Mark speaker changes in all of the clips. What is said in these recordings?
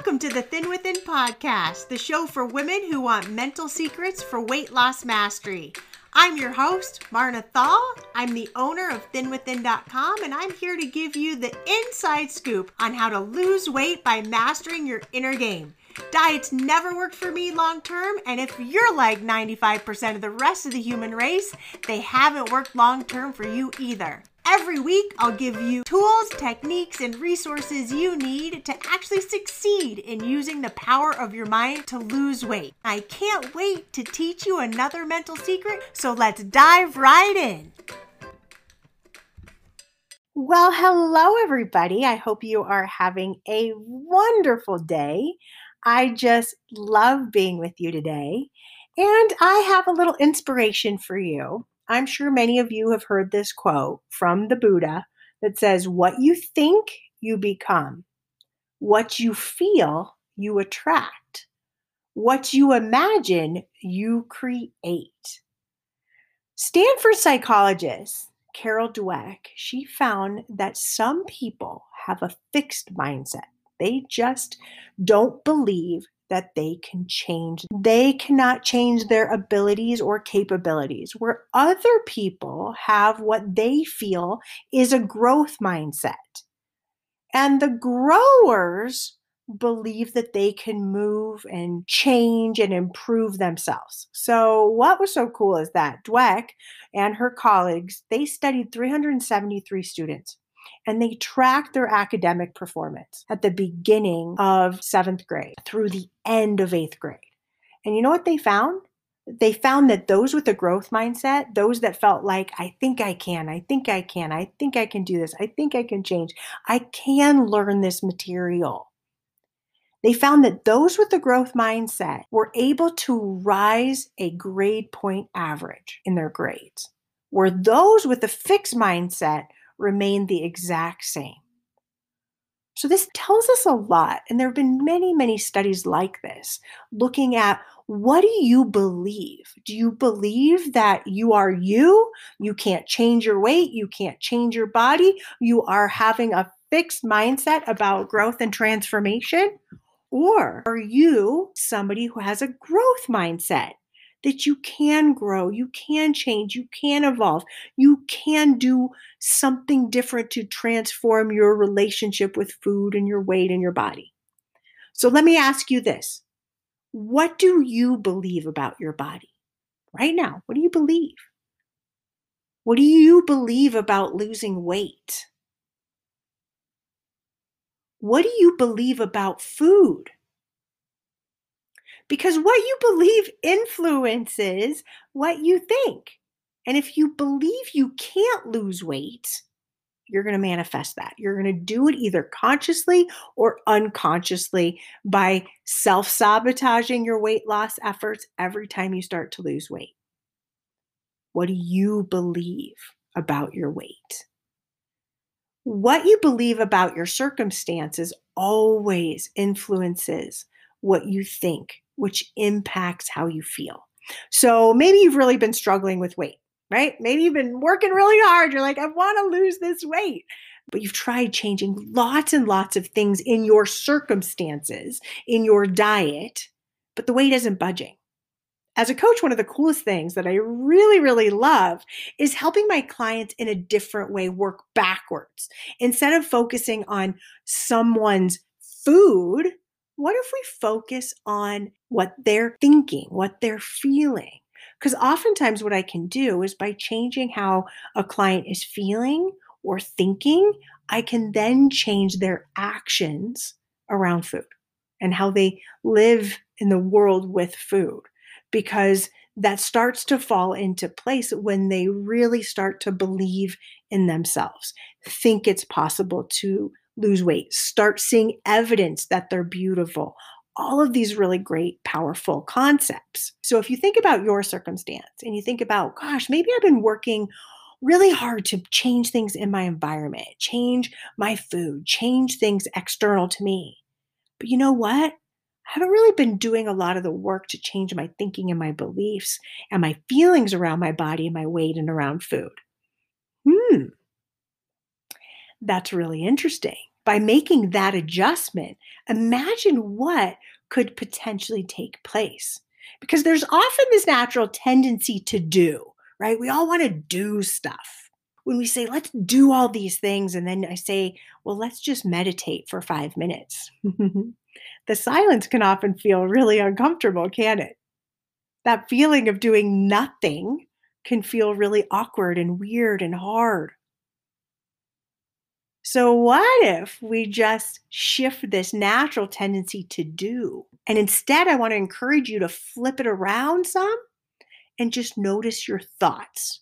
Speaker 1: Welcome to the Thin Within podcast, the show for women who want mental secrets for weight loss mastery. I'm your host, Marna Thal. I'm the owner of thinwithin.com, and I'm here to give you the inside scoop on how to lose weight by mastering your inner game. Diets never worked for me long term, and if you're like 95% of the rest of the human race, they haven't worked long term for you either. Every week, I'll give you tools, techniques, and resources you need to actually succeed in using the power of your mind to lose weight. I can't wait to teach you another mental secret, so let's dive right in. Well, hello, everybody. I hope you are having a wonderful day. I just love being with you today. And I have a little inspiration for you. I'm sure many of you have heard this quote from the Buddha that says, What you think, you become. What you feel, you attract. What you imagine, you create. Stanford psychologist Carol Dweck, she found that some people have a fixed mindset they just don't believe that they can change. They cannot change their abilities or capabilities, where other people have what they feel is a growth mindset. And the growers believe that they can move and change and improve themselves. So what was so cool is that Dweck and her colleagues, they studied 373 students and they tracked their academic performance at the beginning of seventh grade through the end of eighth grade. And you know what they found? They found that those with a growth mindset, those that felt like, I think I can, I think I can, I think I can do this, I think I can change, I can learn this material. They found that those with the growth mindset were able to rise a grade point average in their grades, where those with a fixed mindset remain the exact same. So, this tells us a lot, and there have been many, many studies like this looking at what do you believe? Do you believe that you are you? You can't change your weight, you can't change your body, you are having a fixed mindset about growth and transformation? Or are you somebody who has a growth mindset? That you can grow, you can change, you can evolve, you can do something different to transform your relationship with food and your weight and your body. So let me ask you this What do you believe about your body right now? What do you believe? What do you believe about losing weight? What do you believe about food? Because what you believe influences what you think. And if you believe you can't lose weight, you're going to manifest that. You're going to do it either consciously or unconsciously by self sabotaging your weight loss efforts every time you start to lose weight. What do you believe about your weight? What you believe about your circumstances always influences what you think which impacts how you feel. So maybe you've really been struggling with weight, right? Maybe you've been working really hard. You're like, I want to lose this weight. But you've tried changing lots and lots of things in your circumstances, in your diet, but the weight isn't budging. As a coach, one of the coolest things that I really, really love is helping my clients in a different way work backwards. Instead of focusing on someone's food, what if we focus on what they're thinking, what they're feeling? Because oftentimes, what I can do is by changing how a client is feeling or thinking, I can then change their actions around food and how they live in the world with food. Because that starts to fall into place when they really start to believe in themselves, think it's possible to lose weight, start seeing evidence that they're beautiful. All of these really great, powerful concepts. So, if you think about your circumstance and you think about, gosh, maybe I've been working really hard to change things in my environment, change my food, change things external to me. But you know what? I haven't really been doing a lot of the work to change my thinking and my beliefs and my feelings around my body and my weight and around food. Hmm, that's really interesting By making that adjustment, imagine what could potentially take place. Because there's often this natural tendency to do, right? We all want to do stuff. When we say, let's do all these things, and then I say, well, let's just meditate for five minutes. the silence can often feel really uncomfortable, can it? That feeling of doing nothing can feel really awkward and weird and hard. So, what if we just shift this natural tendency to do? And instead, I want to encourage you to flip it around some and just notice your thoughts.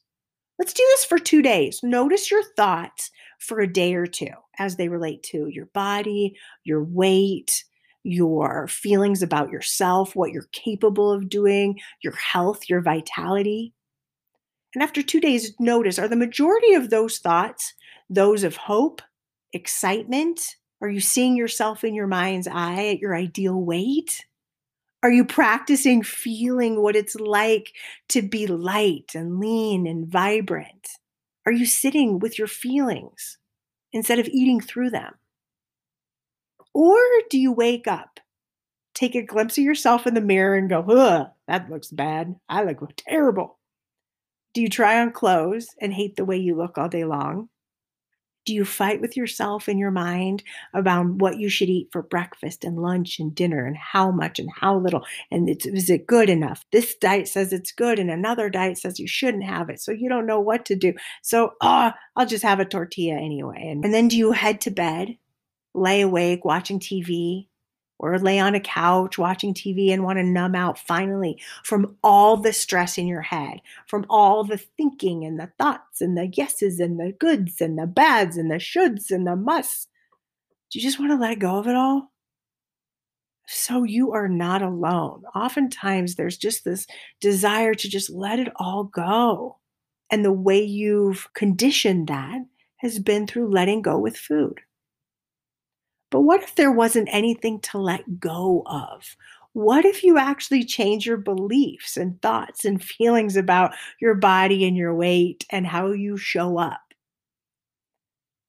Speaker 1: Let's do this for two days. Notice your thoughts for a day or two as they relate to your body, your weight, your feelings about yourself, what you're capable of doing, your health, your vitality. And after two days, notice are the majority of those thoughts those of hope, excitement? Are you seeing yourself in your mind's eye at your ideal weight? Are you practicing feeling what it's like to be light and lean and vibrant? Are you sitting with your feelings instead of eating through them? Or do you wake up, take a glimpse of yourself in the mirror, and go, ugh, that looks bad. I look terrible. Do you try on clothes and hate the way you look all day long? Do you fight with yourself in your mind about what you should eat for breakfast and lunch and dinner and how much and how little? And is it good enough? This diet says it's good and another diet says you shouldn't have it. So you don't know what to do. So, oh, I'll just have a tortilla anyway. And, and then do you head to bed, lay awake watching TV, or lay on a couch watching TV and want to numb out finally from all the stress in your head, from all the thinking and the thoughts and the yeses and the goods and the bads and the shoulds and the musts. Do you just want to let go of it all? So you are not alone. Oftentimes there's just this desire to just let it all go. And the way you've conditioned that has been through letting go with food. But what if there wasn't anything to let go of? What if you actually change your beliefs and thoughts and feelings about your body and your weight and how you show up?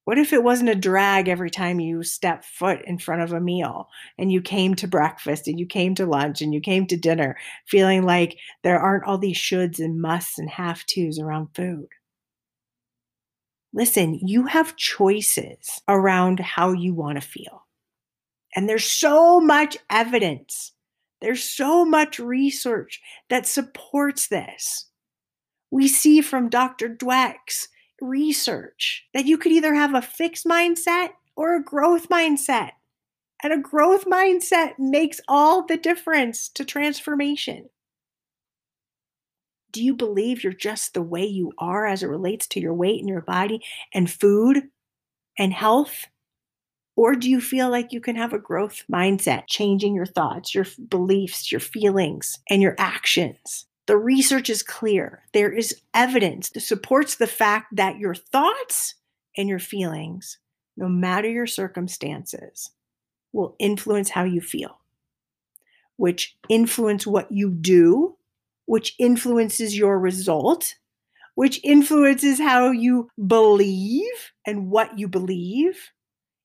Speaker 1: What if it wasn't a drag every time you step foot in front of a meal and you came to breakfast and you came to lunch and you came to dinner feeling like there aren't all these shoulds and musts and have tos around food? Listen, you have choices around how you want to feel. And there's so much evidence, there's so much research that supports this. We see from Dr. Dweck's research that you could either have a fixed mindset or a growth mindset. And a growth mindset makes all the difference to transformation. Do you believe you're just the way you are as it relates to your weight and your body and food and health? Or do you feel like you can have a growth mindset, changing your thoughts, your beliefs, your feelings, and your actions? The research is clear. There is evidence that supports the fact that your thoughts and your feelings, no matter your circumstances, will influence how you feel, which influence what you do which influences your result, which influences how you believe and what you believe.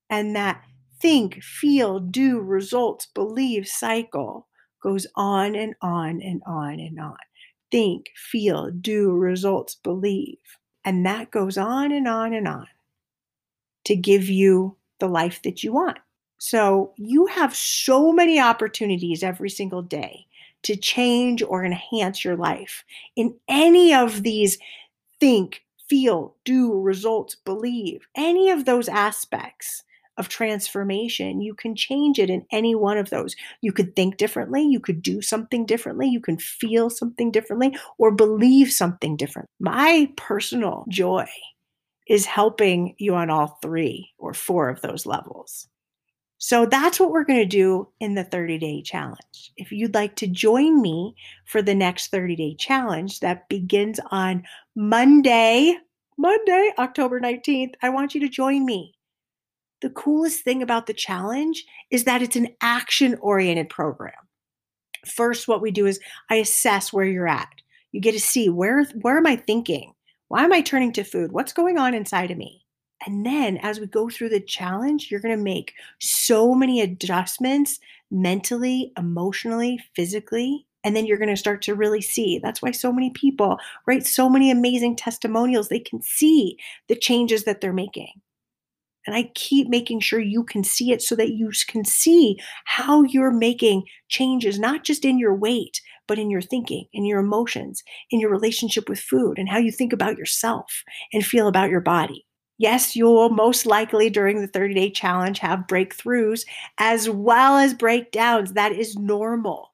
Speaker 1: And that think, feel, do, results, believe cycle goes on and on and on and on. Think, feel, do, results, believe. And that goes on and on and on to give you the life that you want. So you have so many opportunities every single day to change or enhance your life. In any of these think, feel, do, results, believe, any of those aspects of transformation, you can change it in any one of those. You could think differently, you could do something differently, you can feel something differently, or believe something different. My personal joy is helping you on all three or four of those levels. So that's what we're going to do in the 30 day challenge. If you'd like to join me for the next 30 day challenge that begins on Monday, Monday, October 19th, I want you to join me. The coolest thing about the challenge is that it's an action oriented program. First, what we do is I assess where you're at. You get to see where, where am I thinking? Why am I turning to food? What's going on inside of me? And then as we go through the challenge, you're going to make so many adjustments mentally, emotionally, physically. And then you're going to start to really see. That's why so many people write so many amazing testimonials. They can see the changes that they're making. And I keep making sure you can see it so that you can see how you're making changes, not just in your weight, but in your thinking, in your emotions, in your relationship with food, and how you think about yourself and feel about your body. Yes, you'll most likely during the 30 day challenge have breakthroughs as well as breakdowns. That is normal.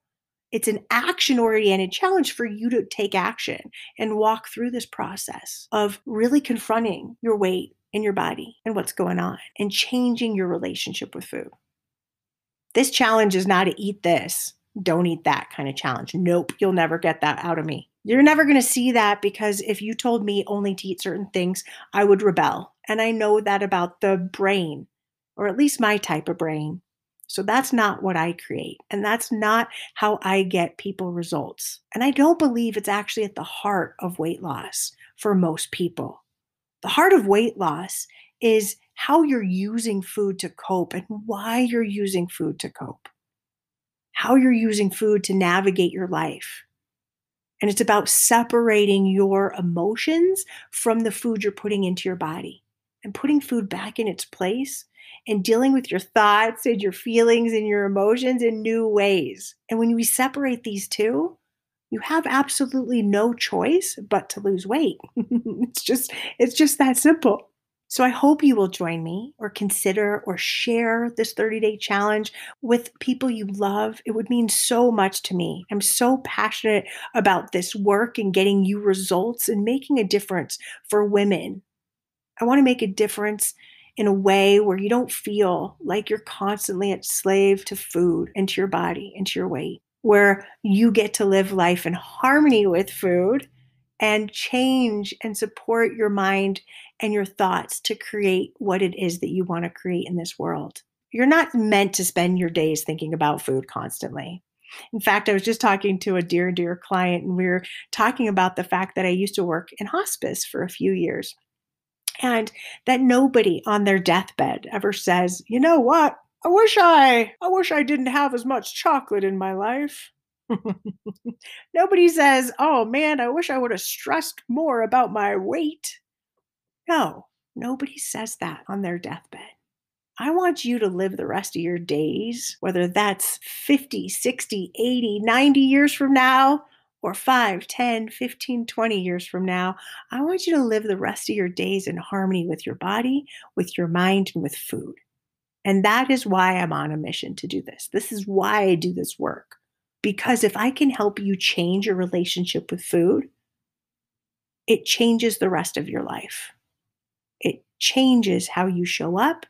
Speaker 1: It's an action oriented challenge for you to take action and walk through this process of really confronting your weight and your body and what's going on and changing your relationship with food. This challenge is not to eat this, don't eat that kind of challenge. Nope, you'll never get that out of me. You're never going to see that because if you told me only to eat certain things, I would rebel. And I know that about the brain, or at least my type of brain. So that's not what I create. And that's not how I get people results. And I don't believe it's actually at the heart of weight loss for most people. The heart of weight loss is how you're using food to cope and why you're using food to cope, how you're using food to navigate your life. And it's about separating your emotions from the food you're putting into your body and putting food back in its place and dealing with your thoughts and your feelings and your emotions in new ways. And when we separate these two, you have absolutely no choice but to lose weight. it's just it's just that simple. So I hope you will join me or consider or share this 30-day challenge with people you love. It would mean so much to me. I'm so passionate about this work and getting you results and making a difference for women. I want to make a difference in a way where you don't feel like you're constantly a slave to food and to your body and to your weight where you get to live life in harmony with food and change and support your mind and your thoughts to create what it is that you want to create in this world. You're not meant to spend your days thinking about food constantly. In fact, I was just talking to a dear, dear client, and we were talking about the fact that I used to work in hospice for a few years. And that nobody on their deathbed ever says, you know what? I wish I I wish I didn't have as much chocolate in my life. Nobody says, "Oh man, I wish I would have stressed more about my weight." No, nobody says that on their deathbed. I want you to live the rest of your days, whether that's 50, 60, 80, 90 years from now, or 5, 10, 15, 20 years from now. I want you to live the rest of your days in harmony with your body, with your mind, and with food. And that is why I'm on a mission to do this. This is why I do this work. Because if I can help you change your relationship with food, it changes the rest of your life. It changes how you show up.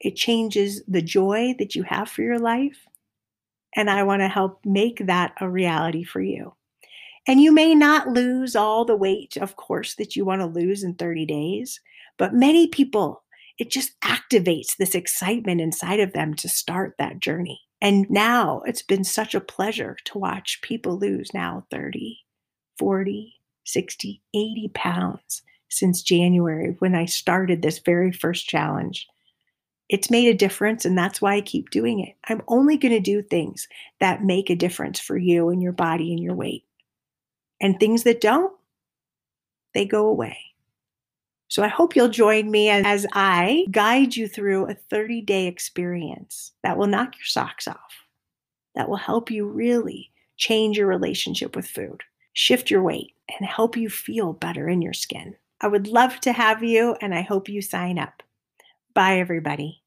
Speaker 1: It changes the joy that you have for your life. And I want to help make that a reality for you. And you may not lose all the weight, of course, that you want to lose in 30 days, but many people it just activates this excitement inside of them to start that journey. And now it's been such a pleasure to watch people lose now 30, 40, 60, 80 pounds since January when I started this very first challenge. It's made a difference, and that's why I keep doing it. I'm only going to do things that make a difference for you and your body and your weight. And things that don't, they go away. So I hope you'll join me as I guide you through a 30 day experience that will knock your socks off, that will help you really change your relationship with food, shift your weight, and help you feel better in your skin. I would love to have you, and I hope you sign up. Bye, everybody.